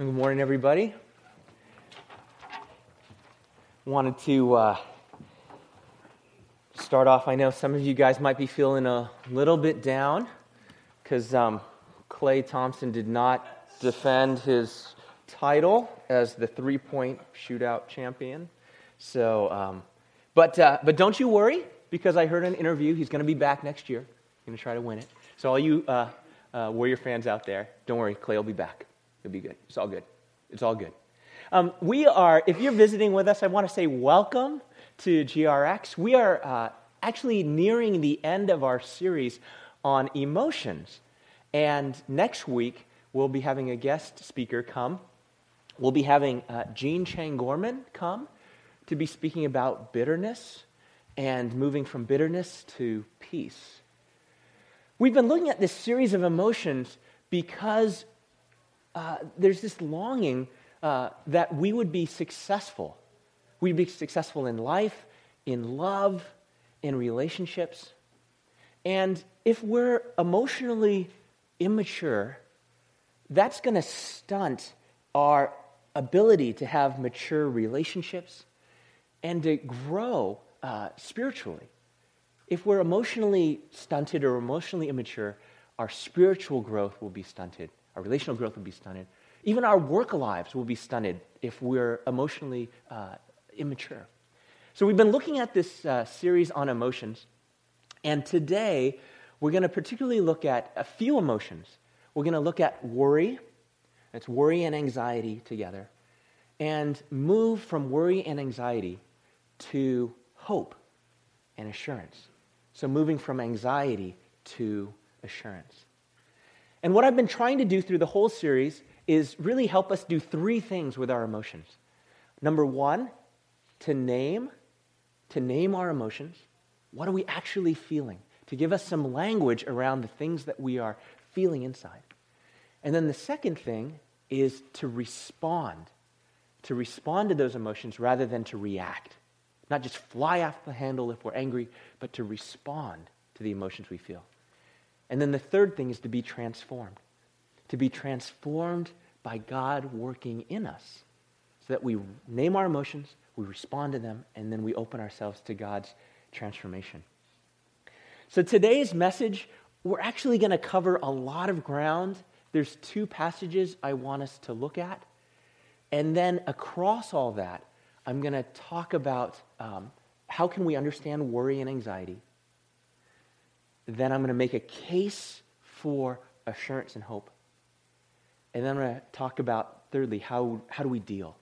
Good morning, everybody. Wanted to uh, start off. I know some of you guys might be feeling a little bit down because um, Klay Thompson did not defend his title as the three point shootout champion. So, um, but, uh, but don't you worry because I heard an interview. He's going to be back next year. Going to try to win it. So, all you uh, uh, Warrior fans out there, don't worry, Klay will be back. It'll be good. It's all good. It's all good. Um, we are, if you're visiting with us, I want to say welcome to GRX. We are uh, actually nearing the end of our series on emotions. And next week, we'll be having a guest speaker come. We'll be having uh, Jean Chang Gorman come to be speaking about bitterness and moving from bitterness to peace. We've been looking at this series of emotions because uh, there's this longing uh, that we would be successful. We'd be successful in life, in love, in relationships. And if we're emotionally immature, that's going to stunt our ability to have mature relationships and to grow uh, spiritually. If we're emotionally stunted or emotionally immature, our spiritual growth will be stunted. Our relational growth will be stunted. Even our work lives will be stunted if we're emotionally uh, immature. So, we've been looking at this uh, series on emotions, and today we're going to particularly look at a few emotions. We're going to look at worry, that's worry and anxiety together, and move from worry and anxiety to hope and assurance. So, moving from anxiety to assurance. And what I've been trying to do through the whole series is really help us do three things with our emotions. Number one, to name, to name our emotions. What are we actually feeling? To give us some language around the things that we are feeling inside. And then the second thing is to respond, to respond to those emotions rather than to react. Not just fly off the handle if we're angry, but to respond to the emotions we feel. And then the third thing is to be transformed. To be transformed by God working in us. So that we name our emotions, we respond to them, and then we open ourselves to God's transformation. So today's message, we're actually going to cover a lot of ground. There's two passages I want us to look at. And then across all that, I'm going to talk about um, how can we understand worry and anxiety then I'm going to make a case for assurance and hope. And then I'm going to talk about, thirdly, how, how do we deal?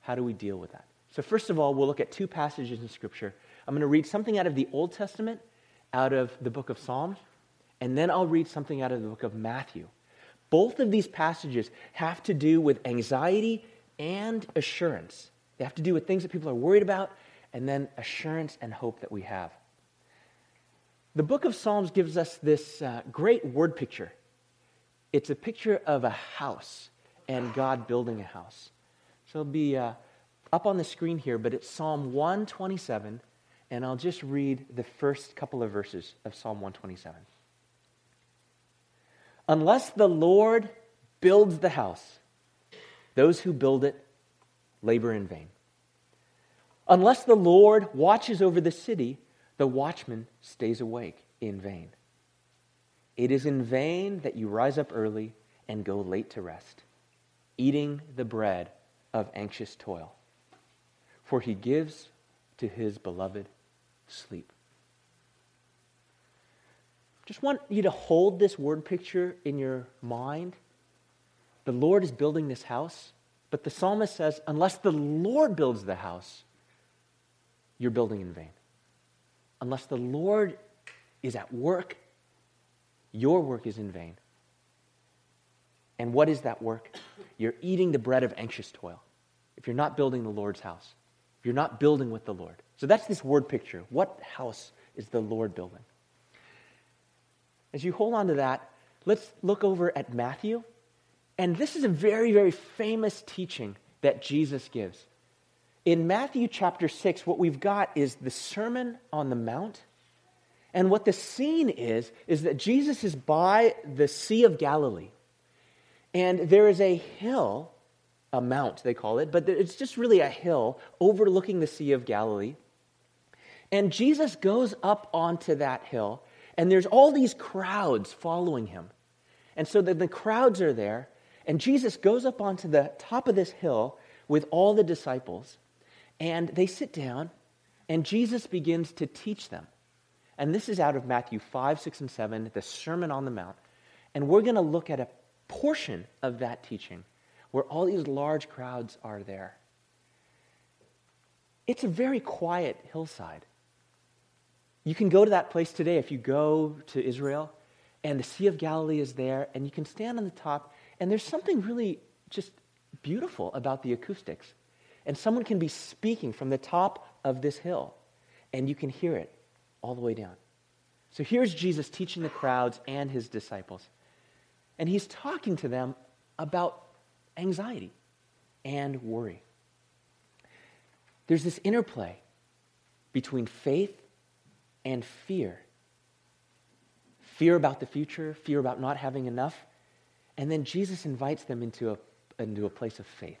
How do we deal with that? So, first of all, we'll look at two passages in Scripture. I'm going to read something out of the Old Testament, out of the book of Psalms, and then I'll read something out of the book of Matthew. Both of these passages have to do with anxiety and assurance. They have to do with things that people are worried about, and then assurance and hope that we have. The book of Psalms gives us this uh, great word picture. It's a picture of a house and God building a house. So it'll be uh, up on the screen here, but it's Psalm 127, and I'll just read the first couple of verses of Psalm 127. Unless the Lord builds the house, those who build it labor in vain. Unless the Lord watches over the city, the watchman stays awake in vain. It is in vain that you rise up early and go late to rest, eating the bread of anxious toil. For he gives to his beloved sleep. Just want you to hold this word picture in your mind. The Lord is building this house, but the psalmist says, unless the Lord builds the house, you're building in vain unless the Lord is at work, your work is in vain. And what is that work? You're eating the bread of anxious toil. If you're not building the Lord's house, if you're not building with the Lord. So that's this word picture. What house is the Lord building? As you hold on to that, let's look over at Matthew. And this is a very, very famous teaching that Jesus gives. In Matthew chapter 6, what we've got is the Sermon on the Mount. And what the scene is, is that Jesus is by the Sea of Galilee. And there is a hill a mount, they call it, but it's just really a hill overlooking the Sea of Galilee. And Jesus goes up onto that hill, and there's all these crowds following him. And so the, the crowds are there, and Jesus goes up onto the top of this hill with all the disciples, and they sit down, and Jesus begins to teach them. And this is out of Matthew 5, 6, and 7, the Sermon on the Mount. And we're going to look at a portion of that teaching where all these large crowds are there. It's a very quiet hillside. You can go to that place today if you go to Israel, and the Sea of Galilee is there, and you can stand on the top, and there's something really just beautiful about the acoustics. And someone can be speaking from the top of this hill, and you can hear it all the way down. So here's Jesus teaching the crowds and his disciples. And he's talking to them about anxiety and worry. There's this interplay between faith and fear fear about the future, fear about not having enough. And then Jesus invites them into a, into a place of faith.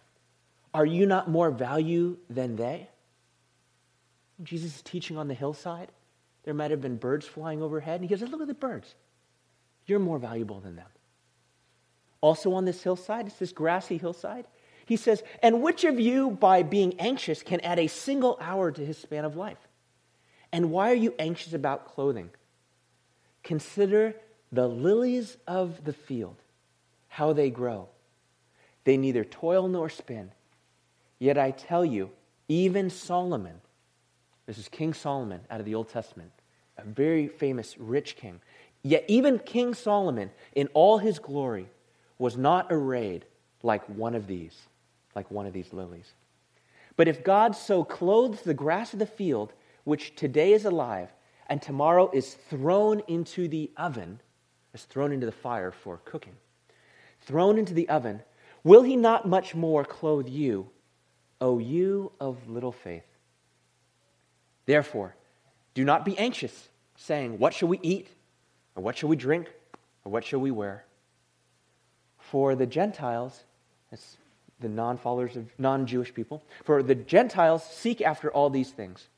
Are you not more value than they? Jesus is teaching on the hillside. There might have been birds flying overhead, and he goes, Look at the birds. You're more valuable than them. Also on this hillside, it's this grassy hillside. He says, And which of you, by being anxious, can add a single hour to his span of life? And why are you anxious about clothing? Consider the lilies of the field, how they grow. They neither toil nor spin. Yet I tell you, even Solomon, this is King Solomon out of the Old Testament, a very famous rich king. Yet even King Solomon, in all his glory, was not arrayed like one of these, like one of these lilies. But if God so clothes the grass of the field, which today is alive and tomorrow is thrown into the oven, is thrown into the fire for cooking, thrown into the oven, will he not much more clothe you, O you of little faith? Therefore, do not be anxious, saying, What shall we eat? Or what shall we drink? Or what shall we wear? For the Gentiles, the non followers of non Jewish people, for the Gentiles seek after all these things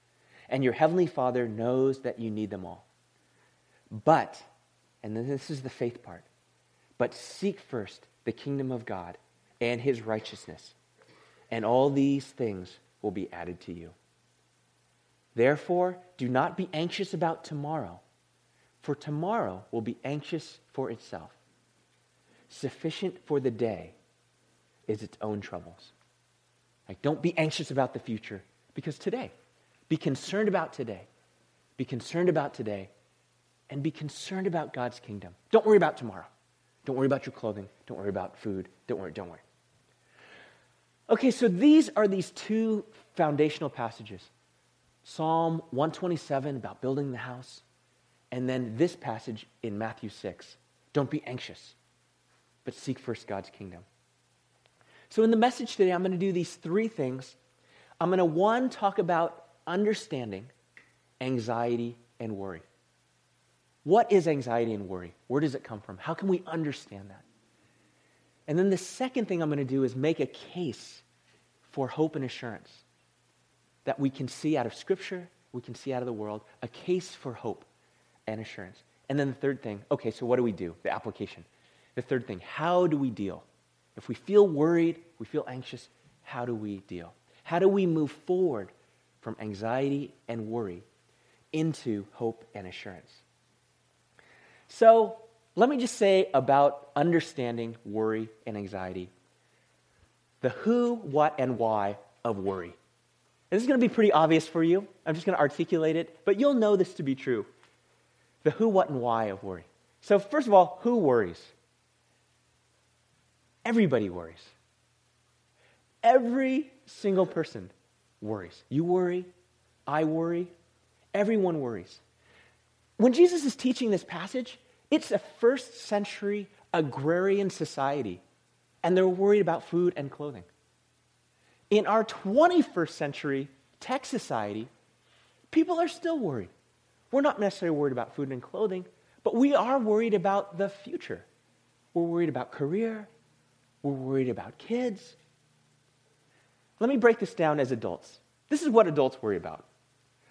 and your heavenly Father knows that you need them all. But, and this is the faith part, but seek first the kingdom of God and his righteousness, and all these things will be added to you. Therefore, do not be anxious about tomorrow, for tomorrow will be anxious for itself. Sufficient for the day is its own troubles. Like, don't be anxious about the future, because today, be concerned about today. Be concerned about today. And be concerned about God's kingdom. Don't worry about tomorrow. Don't worry about your clothing. Don't worry about food. Don't worry, don't worry. Okay, so these are these two foundational passages Psalm 127 about building the house, and then this passage in Matthew 6 don't be anxious, but seek first God's kingdom. So, in the message today, I'm going to do these three things. I'm going to, one, talk about understanding anxiety and worry. What is anxiety and worry? Where does it come from? How can we understand that? And then the second thing I'm going to do is make a case for hope and assurance that we can see out of Scripture, we can see out of the world, a case for hope and assurance. And then the third thing, okay, so what do we do? The application. The third thing, how do we deal? If we feel worried, we feel anxious, how do we deal? How do we move forward from anxiety and worry into hope and assurance. So, let me just say about understanding worry and anxiety the who, what, and why of worry. And this is going to be pretty obvious for you. I'm just going to articulate it, but you'll know this to be true. The who, what, and why of worry. So, first of all, who worries? Everybody worries. Every single person worries. You worry, I worry, everyone worries. When Jesus is teaching this passage, it's a first century agrarian society, and they're worried about food and clothing. In our 21st century tech society, people are still worried. We're not necessarily worried about food and clothing, but we are worried about the future. We're worried about career. We're worried about kids. Let me break this down as adults. This is what adults worry about.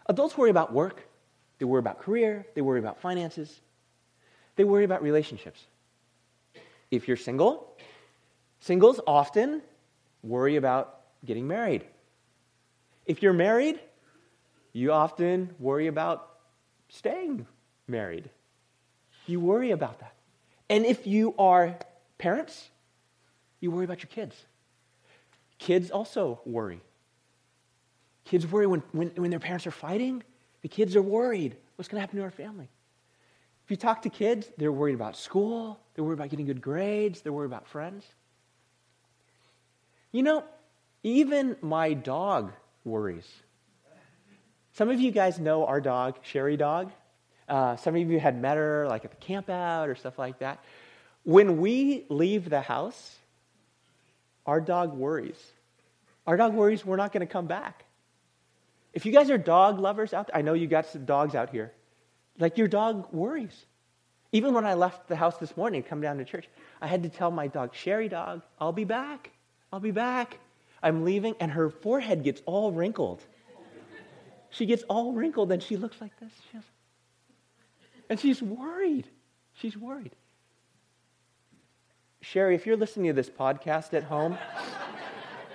Adults worry about work, they worry about career, they worry about finances, they worry about relationships. If you're single, singles often worry about getting married. If you're married, you often worry about staying married. You worry about that. And if you are parents, you worry about your kids. Kids also worry. Kids worry when, when, when their parents are fighting. The kids are worried. What's going to happen to our family? You talk to kids, they're worried about school, they're worried about getting good grades, they're worried about friends. You know, even my dog worries. Some of you guys know our dog, Sherry Dog. Uh, some of you had met her like at the camp out or stuff like that. When we leave the house, our dog worries. Our dog worries we're not going to come back. If you guys are dog lovers out there, I know you got some dogs out here. Like your dog worries. Even when I left the house this morning to come down to church, I had to tell my dog, Sherry dog, I'll be back. I'll be back. I'm leaving, and her forehead gets all wrinkled. She gets all wrinkled, and she looks like this. She has, and she's worried. She's worried. Sherry, if you're listening to this podcast at home,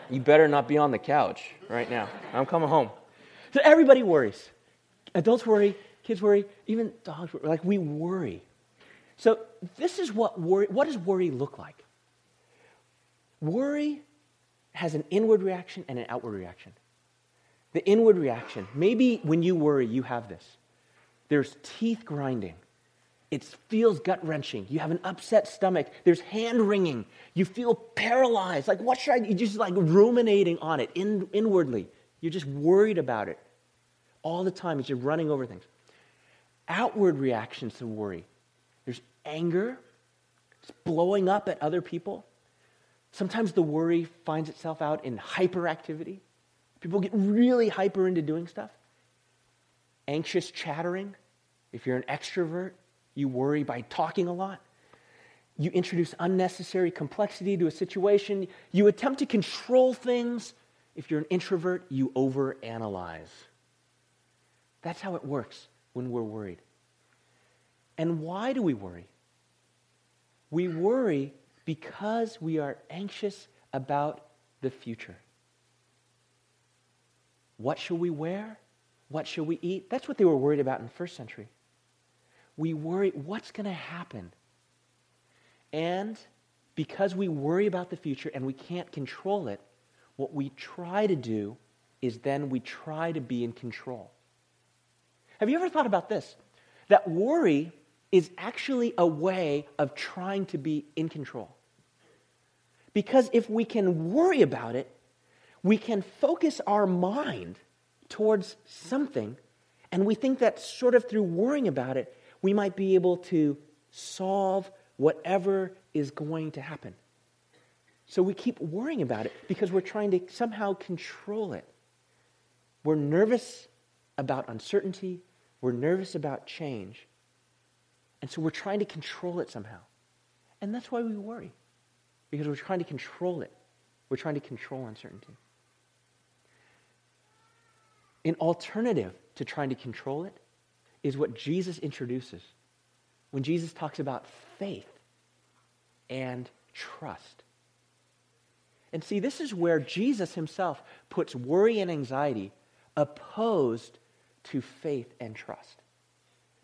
you better not be on the couch right now. I'm coming home. So everybody worries. Adults worry, kids worry, even dogs worry. Like we worry. So this is what worry, what does worry look like? Worry has an inward reaction and an outward reaction. The inward reaction, maybe when you worry, you have this. There's teeth grinding. It feels gut wrenching. You have an upset stomach. There's hand wringing. You feel paralyzed. Like, what should I? do? You're just like ruminating on it in, inwardly. You're just worried about it all the time. Just running over things. Outward reactions to worry there's anger, it's blowing up at other people. Sometimes the worry finds itself out in hyperactivity. People get really hyper into doing stuff. Anxious chattering. If you're an extrovert, you worry by talking a lot. You introduce unnecessary complexity to a situation. You attempt to control things. If you're an introvert, you overanalyze. That's how it works when we're worried. And why do we worry? We worry because we are anxious about the future. What shall we wear? What shall we eat? That's what they were worried about in the first century. We worry, what's going to happen? And because we worry about the future and we can't control it, what we try to do is then we try to be in control. Have you ever thought about this? That worry is actually a way of trying to be in control. Because if we can worry about it, we can focus our mind towards something, and we think that sort of through worrying about it, we might be able to solve whatever is going to happen. So we keep worrying about it because we're trying to somehow control it. We're nervous about uncertainty, we're nervous about change. And so we're trying to control it somehow. And that's why we worry, because we're trying to control it. We're trying to control uncertainty. An alternative to trying to control it is what Jesus introduces when Jesus talks about faith and trust. And see, this is where Jesus himself puts worry and anxiety opposed to faith and trust.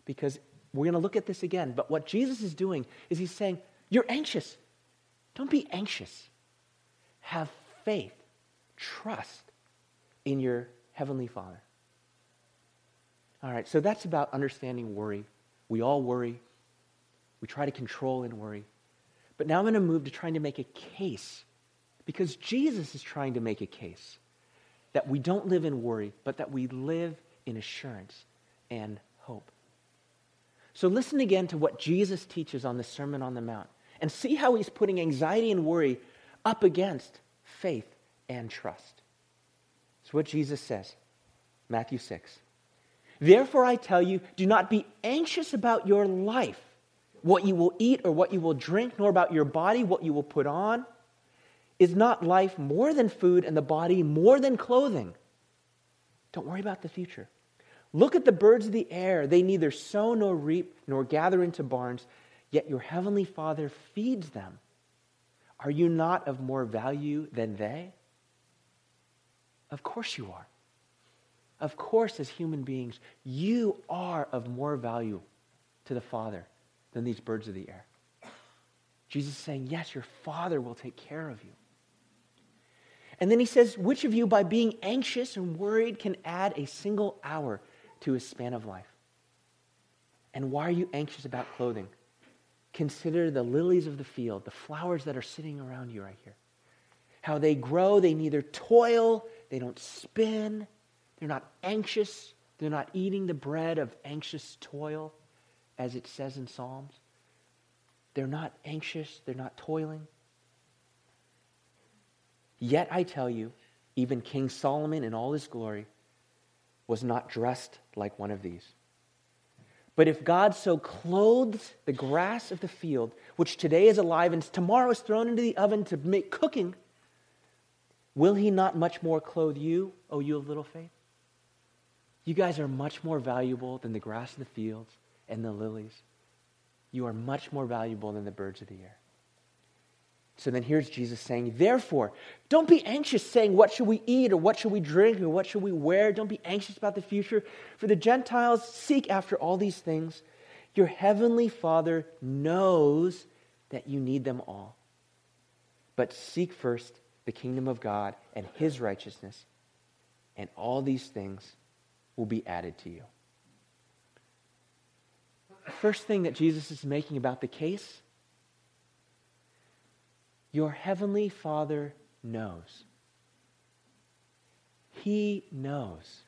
Because we're going to look at this again, but what Jesus is doing is he's saying, You're anxious. Don't be anxious. Have faith, trust in your Heavenly Father. All right, so that's about understanding worry. We all worry. We try to control and worry. But now I'm going to move to trying to make a case Because Jesus is trying to make a case that we don't live in worry, but that we live in assurance and hope. So listen again to what Jesus teaches on the Sermon on the Mount and see how he's putting anxiety and worry up against faith and trust. It's what Jesus says. Matthew 6. Therefore, I tell you, do not be anxious about your life, what you will eat or what you will drink, nor about your body, what you will put on. Is not life more than food and the body more than clothing? Don't worry about the future. Look at the birds of the air. They neither sow nor reap nor gather into barns, yet your heavenly Father feeds them. Are you not of more value than they? Of course you are. Of course, as human beings, you are of more value to the Father than these birds of the air. Jesus is saying, Yes, your Father will take care of you. And then he says, Which of you, by being anxious and worried, can add a single hour to his span of life? And why are you anxious about clothing? Consider the lilies of the field, the flowers that are sitting around you right here. How they grow, they neither toil, they don't spin, they're not anxious, they're not eating the bread of anxious toil, as it says in Psalms. They're not anxious, they're not toiling. Yet I tell you, even King Solomon in all his glory was not dressed like one of these. But if God so clothes the grass of the field, which today is alive and tomorrow is thrown into the oven to make cooking, will he not much more clothe you, O you of little faith? You guys are much more valuable than the grass of the fields and the lilies. You are much more valuable than the birds of the air. So then here's Jesus saying, Therefore, don't be anxious saying, What should we eat, or what should we drink, or what should we wear? Don't be anxious about the future, for the Gentiles seek after all these things. Your heavenly Father knows that you need them all. But seek first the kingdom of God and his righteousness, and all these things will be added to you. The first thing that Jesus is making about the case your heavenly Father knows. He knows.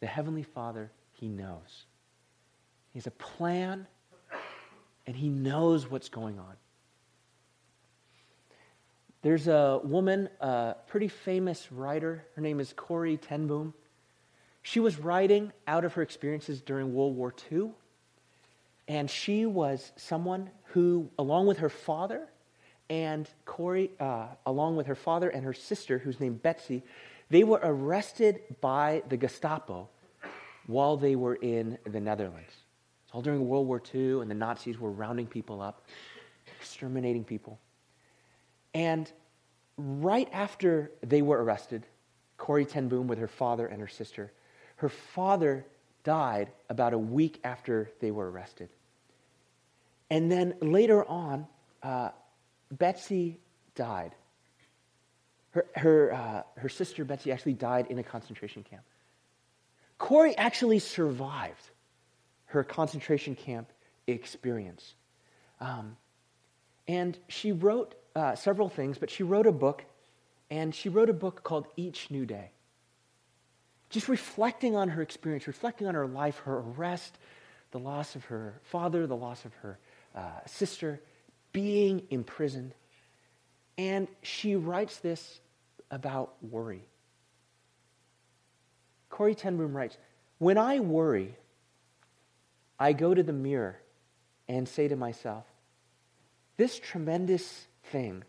The heavenly Father, He knows. He has a plan, and He knows what's going on. There's a woman, a pretty famous writer. Her name is Corrie ten Boom. She was writing out of her experiences during World War II, and she was someone who, along with her father, and Corrie, uh, along with her father and her sister, who's named Betsy, they were arrested by the Gestapo while they were in the Netherlands. It's all during World War II, and the Nazis were rounding people up, exterminating people. And right after they were arrested, Corrie ten Boom with her father and her sister, her father died about a week after they were arrested. And then later on, uh, Betsy died. Her, her, uh, her sister Betsy actually died in a concentration camp. Corrie actually survived her concentration camp experience. Um, and she wrote uh, several things, but she wrote a book, and she wrote a book called Each New Day. Just reflecting on her experience, reflecting on her life, her arrest, the loss of her father, the loss of her uh, sister, being imprisoned. And she writes this about worry. Corrie ten Boom writes When I worry, I go to the mirror and say to myself, This tremendous thing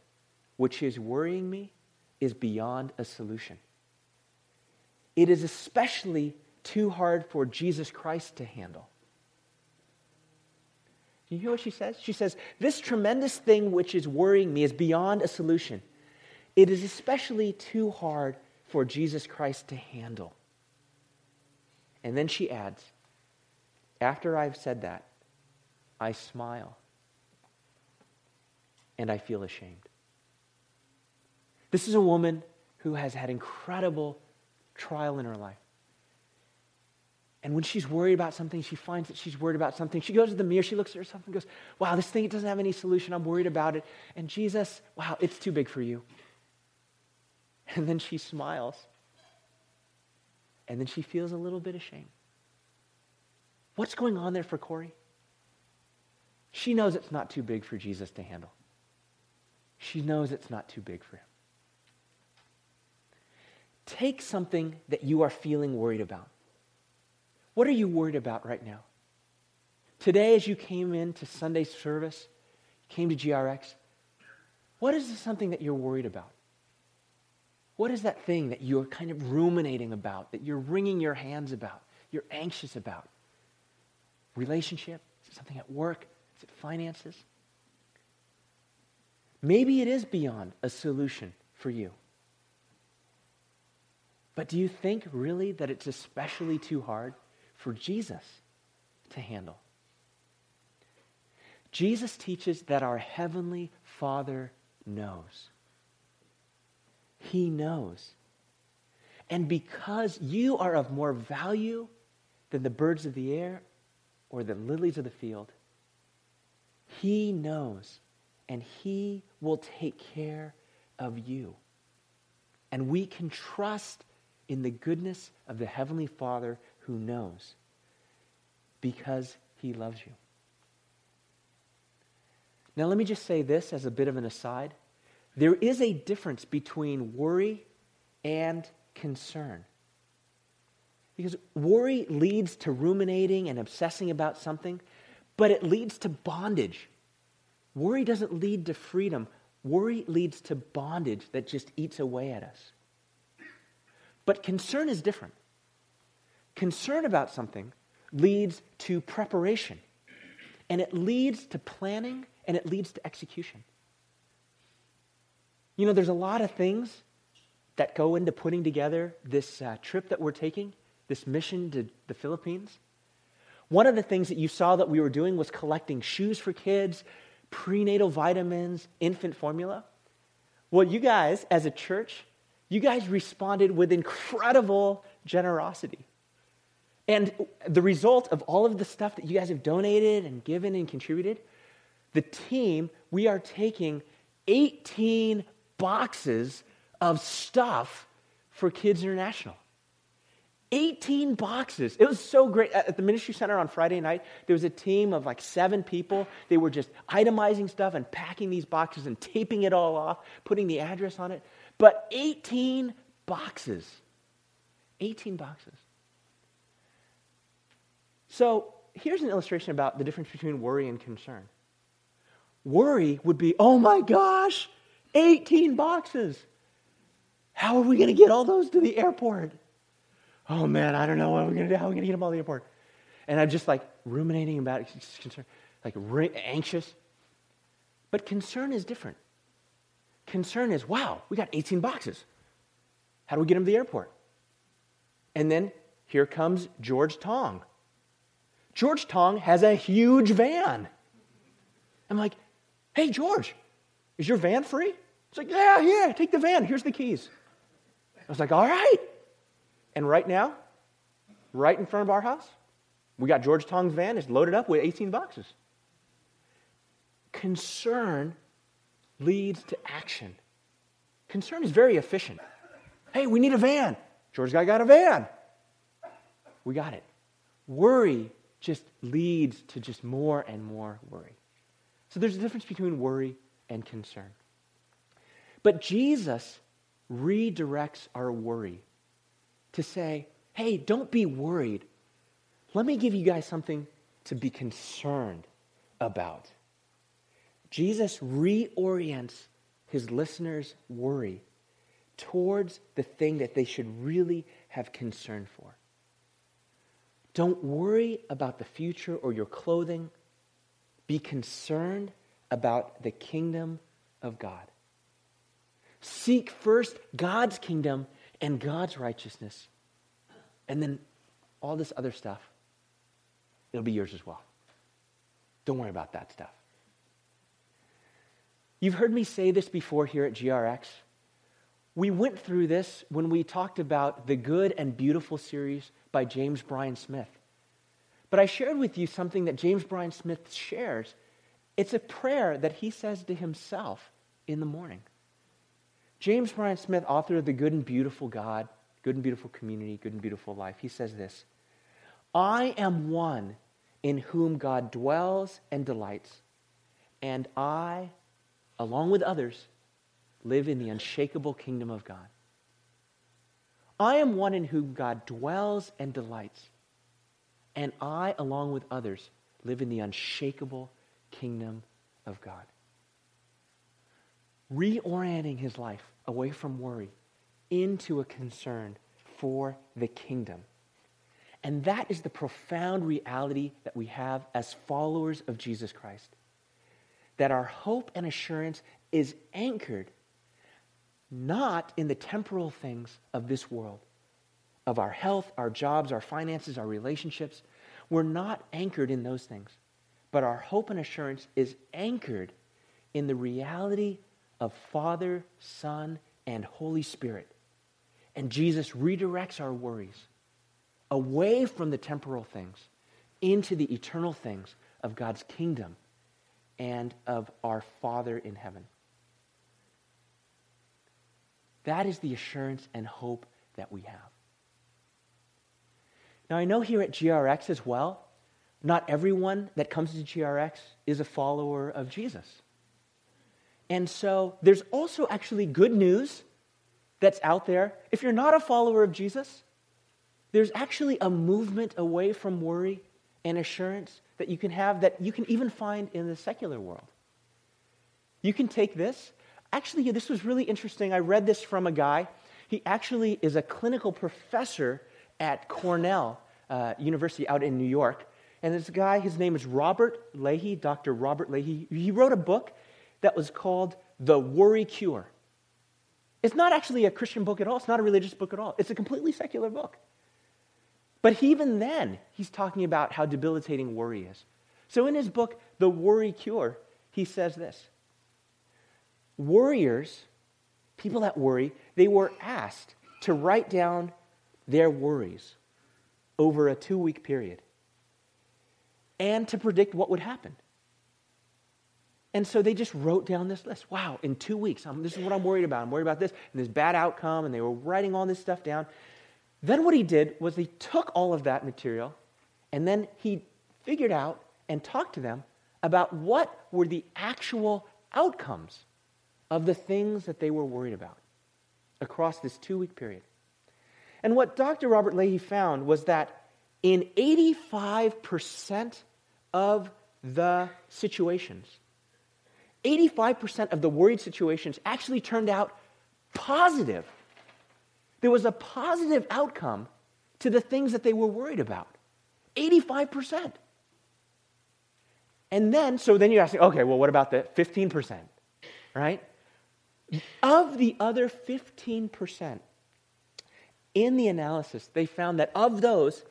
which is worrying me is beyond a solution. It is especially too hard for Jesus Christ to handle. You hear what she says? She says, This tremendous thing which is worrying me is beyond a solution. It is especially too hard for Jesus Christ to handle. And then she adds, After I've said that, I smile and I feel ashamed. This is a woman who has had incredible trial in her life. And when she's worried about something, she finds that she's worried about something. She goes to the mirror, she looks at herself and goes, Wow, this thing doesn't have any solution. I'm worried about it. And Jesus, wow, it's too big for you. And then she smiles. And then she feels a little bit ashamed. What's going on there for Corrie? She knows it's not too big for Jesus to handle. She knows it's not too big for him. Take something that you are feeling worried about. What are you worried about right now? Today, as you came into Sunday service, came to GRX, what is something that you're worried about? What is that thing that you're kind of ruminating about, that you're wringing your hands about, you're anxious about? Relationship? Is it something at work? Is it finances? Maybe it is beyond a solution for you. But do you think really that it's especially too hard for Jesus to handle? Jesus teaches that our Heavenly Father knows. He knows. And because you are of more value than the birds of the air or the lilies of the field, He knows and He will take care of you. And we can trust in the goodness of the Heavenly Father who knows because He loves you. Now, let me just say this as a bit of an aside. There is a difference between worry and concern. Because worry leads to ruminating and obsessing about something, but it leads to bondage. Worry doesn't lead to freedom. Worry leads to bondage that just eats away at us. But concern is different. Concern about something leads to preparation, and it leads to planning, and it leads to execution. You know, there's a lot of things that go into putting together this uh, trip that we're taking, this mission to the Philippines. One of the things that you saw that we were doing was collecting shoes for kids, prenatal vitamins, infant formula. Well, you guys, as a church, you guys responded with incredible generosity. And the result of all of the stuff that you guys have donated and given and contributed, the team, we are taking 18 boxes of stuff for Kids International. 18 boxes. It was so great. At the ministry center on Friday night, there was a team of like seven people. They were just itemizing stuff and packing these boxes and taping it all off, putting the address on it. But 18 boxes. 18 boxes. So here's an illustration about the difference between worry and concern. Worry would be, oh my gosh, 18 boxes. How are we going to get all those to the airport? Oh man, I don't know what we're going to do. How are we going to get them all to the airport? And I'm just like ruminating about it, concern, like anxious. But concern is different. Concern is, wow, we got 18 boxes. How do we get them to the airport? And then here comes George Tong. George Tong has a huge van. I'm like, hey, George, is your van free? It's like, yeah, yeah, take the van. Here's the keys. I was like, all right. And right now, right in front of our house, we got George Tong's van. It's loaded up with 18 boxes. Concern leads to action. Concern is very efficient. Hey, we need a van. George guy got a van. We got it. Worry just leads to just more and more worry. So there's a difference between worry and concern. But Jesus redirects our worry to say, hey, don't be worried. Let me give you guys something to be concerned about. Jesus reorients his listeners' worry towards the thing that they should really have concern for. Don't worry about the future or your clothing. Be concerned about the kingdom of God. Seek first God's kingdom and God's righteousness. And then all this other stuff, it'll be yours as well. Don't worry about that stuff. You've heard me say this before here at GRX. We went through this when we talked about the Good and Beautiful series by James Bryan Smith. But I shared with you something that James Bryan Smith shares. It's a prayer that he says to himself in the morning. James Bryan Smith, author of The Good and Beautiful God, Good and Beautiful Community, Good and Beautiful Life, he says this I am one in whom God dwells and delights, and I, along with others, live in the unshakable kingdom of God. I am one in whom God dwells and delights, and I, along with others, live in the unshakable kingdom of God. Reorienting his life away from worry into a concern for the kingdom. And that is the profound reality that we have as followers of Jesus Christ. That our hope and assurance is anchored not in the temporal things of this world, of our health, our jobs, our finances, our relationships. We're not anchored in those things. But our hope and assurance is anchored in the reality of Father, Son, and Holy Spirit. And Jesus redirects our worries away from the temporal things into the eternal things of God's kingdom and of our Father in heaven. That is the assurance and hope that we have. Now, I know here at GRX as well, not everyone that comes to GRX is a follower of Jesus. And so there's also actually good news that's out there. If you're not a follower of Jesus, there's actually a movement away from worry and assurance that you can have that you can even find in the secular world. You can take this actually, this was really interesting. I read this from a guy. He actually is a clinical professor at Cornell uh, University out in New York. And this guy, his name is Robert Leahy, Dr. Robert Leahy. He wrote a book that was called The Worry Cure. It's not actually a Christian book at all, it's not a religious book at all. It's a completely secular book. But even then, he's talking about how debilitating worry is. So in his book, The Worry Cure, he says this Worriers, people that worry, they were asked to write down their worries over a two week period and to predict what would happen. And so they just wrote down this list. Wow, in two weeks, I'm, this is what I'm worried about. I'm worried about this and this bad outcome. And they were writing all this stuff down. Then what he did was he took all of that material and then he figured out and talked to them about what were the actual outcomes of the things that they were worried about across this two week period. And what Dr. Robert Leahy found was that in 85% of the situations, 85% of the worried situations actually turned out positive. There was a positive outcome to the things that they were worried about. 85%. And then, so then you're asking, okay, well, what about the 15%? Right? Of the other 15%, in the analysis, they found that of those,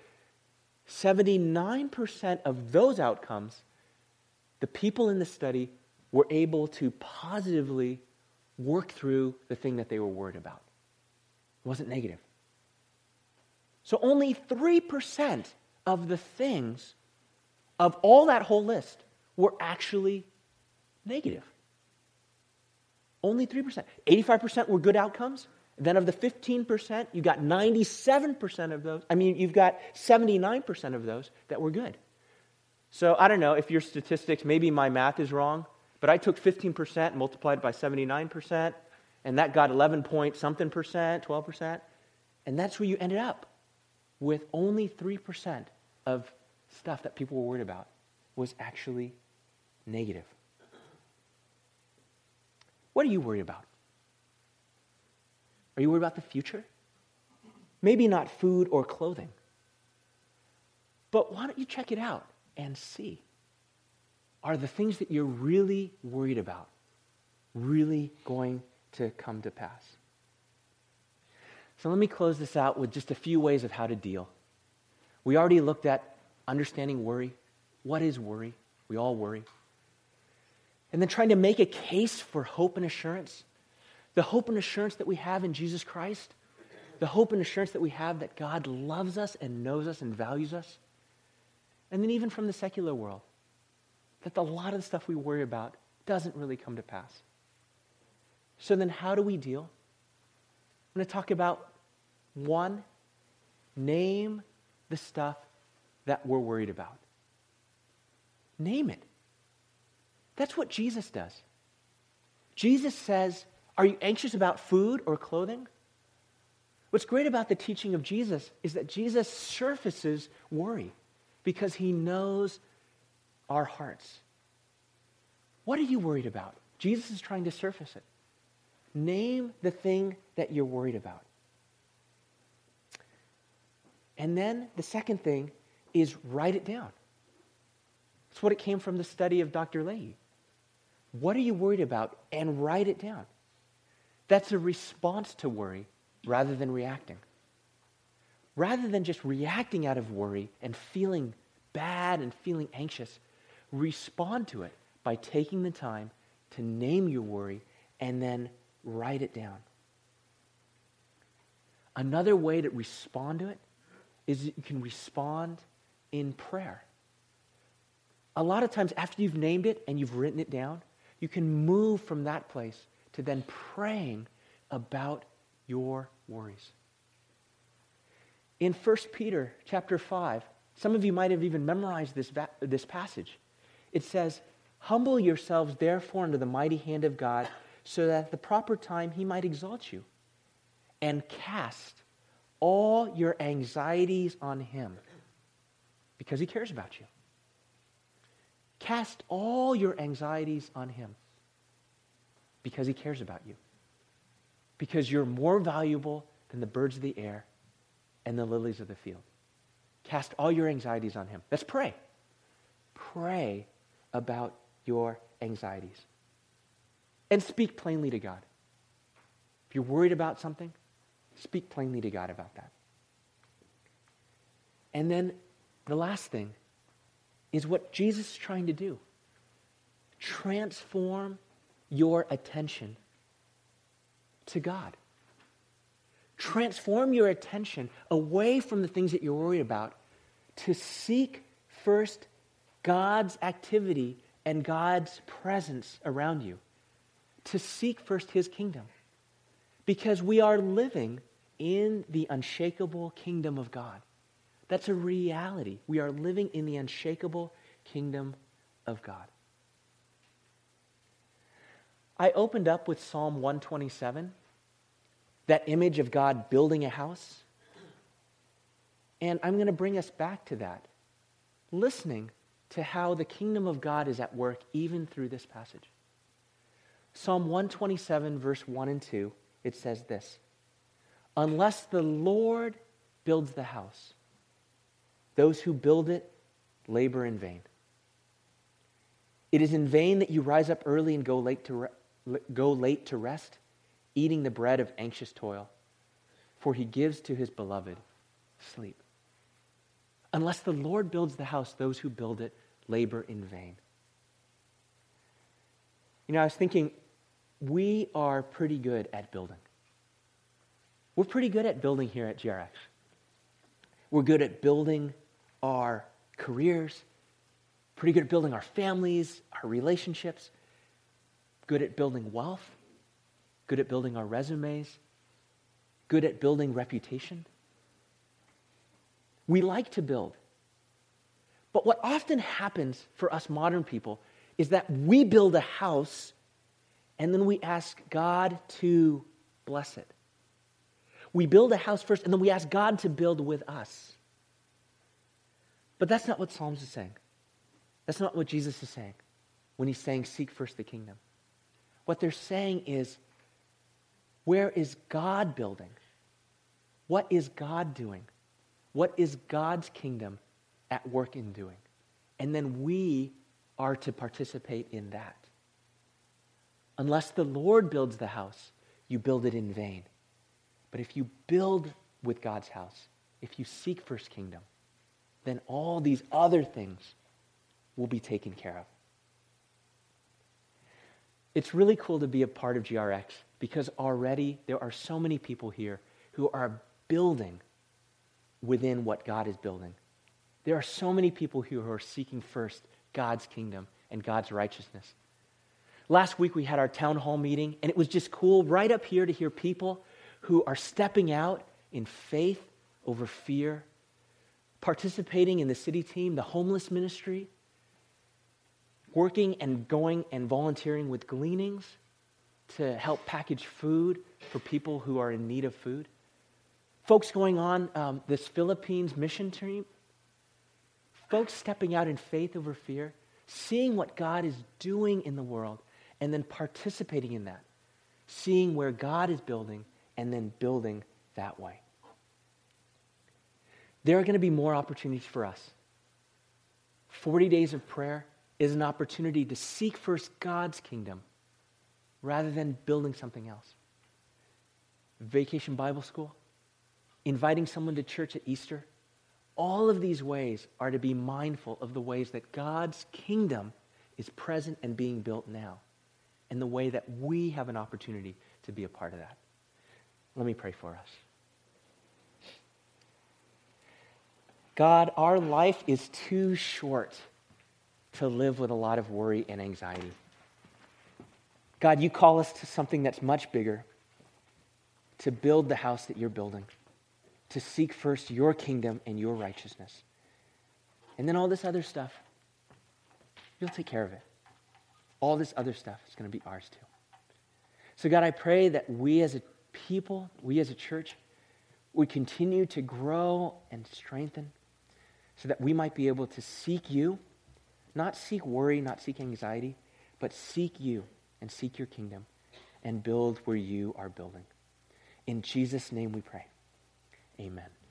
79% of those outcomes, the people in the study were able to positively work through the thing that they were worried about. It wasn't negative. So only 3% of the things of all that whole list were actually negative. Only 3%. 85% were good outcomes. Then of the 15%, you got 97% of those. I mean, you've got 79% of those that were good. So I don't know if your statistics, maybe my math is wrong, but I took 15% multiplied by 79%, and that got 11 point something percent, 12%. And that's where you ended up with only 3% of stuff that people were worried about was actually negative. What are you worried about? Are you worried about the future? Maybe not food or clothing. But why don't you check it out and see? Are the things that you're really worried about really going to come to pass? So let me close this out with just a few ways of how to deal. We already looked at understanding worry. What is worry? We all worry and then trying to make a case for hope and assurance. the hope and assurance that we have in Jesus Christ, the hope and assurance that we have that God loves us and knows us and values us, and then even from the secular world, that a lot of the stuff we worry about doesn't really come to pass. So then, how do we deal? I'm going to talk about one, name the stuff that we're worried about. Name it. That's what Jesus does. Jesus says, Are you anxious about food or clothing? What's great about the teaching of Jesus is that Jesus surfaces worry because he knows our hearts. What are you worried about? Jesus is trying to surface it. Name the thing that you're worried about. And then the second thing is write it down. It's what it came from the study of Dr. Leahy. What are you worried about? And write it down. That's a response to worry rather than reacting. Rather than just reacting out of worry and feeling bad and feeling anxious, respond to it by taking the time to name your worry and then write it down. Another way to respond to it is that you can respond in prayer. A lot of times, after you've named it and you've written it down, you can move from that place to then praying about your worries. In 1 Peter chapter 5, some of you might have even memorized this, this passage. It says, Humble yourselves, therefore, under the mighty hand of God, so that at the proper time he might exalt you, and cast all your anxieties on him, because he cares about you. Cast all your anxieties on him, because he cares about you. Because you're more valuable than the birds of the air and the lilies of the field. Cast all your anxieties on him. Let's pray. Pray about your anxieties. And speak plainly to God. If you're worried about something, speak plainly to God about that. And then the last thing is what Jesus is trying to do transform your attention to God. Transform your attention away from the things that you're worried about to seek first God's activity and God's presence around you, to seek first his kingdom. Because we are living in the unshakable kingdom of God. That's a reality. We are living in the unshakable kingdom of God. I opened up with Psalm 127, that image of God building a house. And I'm going to bring us back to that, listening to how the kingdom of God is at work even through this passage. Psalm 127, verse 1 and 2, it says this Unless the Lord builds the house, those who build it labor in vain. It is in vain that you rise up early and go late to, re- go late to rest, eating the bread of anxious toil, for he gives to his beloved sleep. Unless the Lord builds the house, those who build it labor in vain. You know, I was thinking, we are pretty good at building. We're pretty good at building here at GRX. We're good at building our careers, pretty good at building our families, our relationships, good at building wealth, good at building our resumes, good at building reputation. We like to build. But what often happens for us modern people is that we build a house and then we ask God to bless it. We build a house first and then we ask God to build with us. But that's not what Psalms is saying. That's not what Jesus is saying when he's saying, Seek first the kingdom. What they're saying is, Where is God building? What is God doing? What is God's kingdom at work in doing? And then we are to participate in that. Unless the Lord builds the house, you build it in vain. But if you build with God's house, if you seek first kingdom, then all these other things will be taken care of. It's really cool to be a part of GRX because already there are so many people here who are building within what God is building. There are so many people who are seeking first God's kingdom and God's righteousness. Last week we had our town hall meeting, and it was just cool right up here to hear people who are stepping out in faith over fear, participating in the city team, the homeless ministry, working and going and volunteering with gleanings to help package food for people who are in need of food. Folks going on um, this Philippines mission team. Folks stepping out in faith over fear, seeing what God is doing in the world, and then participating in that. Seeing where God is building, and then building that way. There are going to be more opportunities for us. 40 days of prayer is an opportunity to seek first God's kingdom rather than building something else. Vacation Bible School, inviting someone to church at Easter, all of these ways are to be mindful of the ways that God's kingdom is present and being built now, and the way that we have an opportunity to be a part of that. Let me pray for us. God, our life is too short to live with a lot of worry and anxiety. God, you call us to something that's much bigger to build the house that you're building, to seek first your kingdom and your righteousness. And then all this other stuff, you'll take care of it. All this other stuff is going to be ours too. So, God, I pray that we as a people, we as a church, we continue to grow and strengthen so that we might be able to seek you, not seek worry, not seek anxiety, but seek you and seek your kingdom and build where you are building. In Jesus' name we pray. Amen.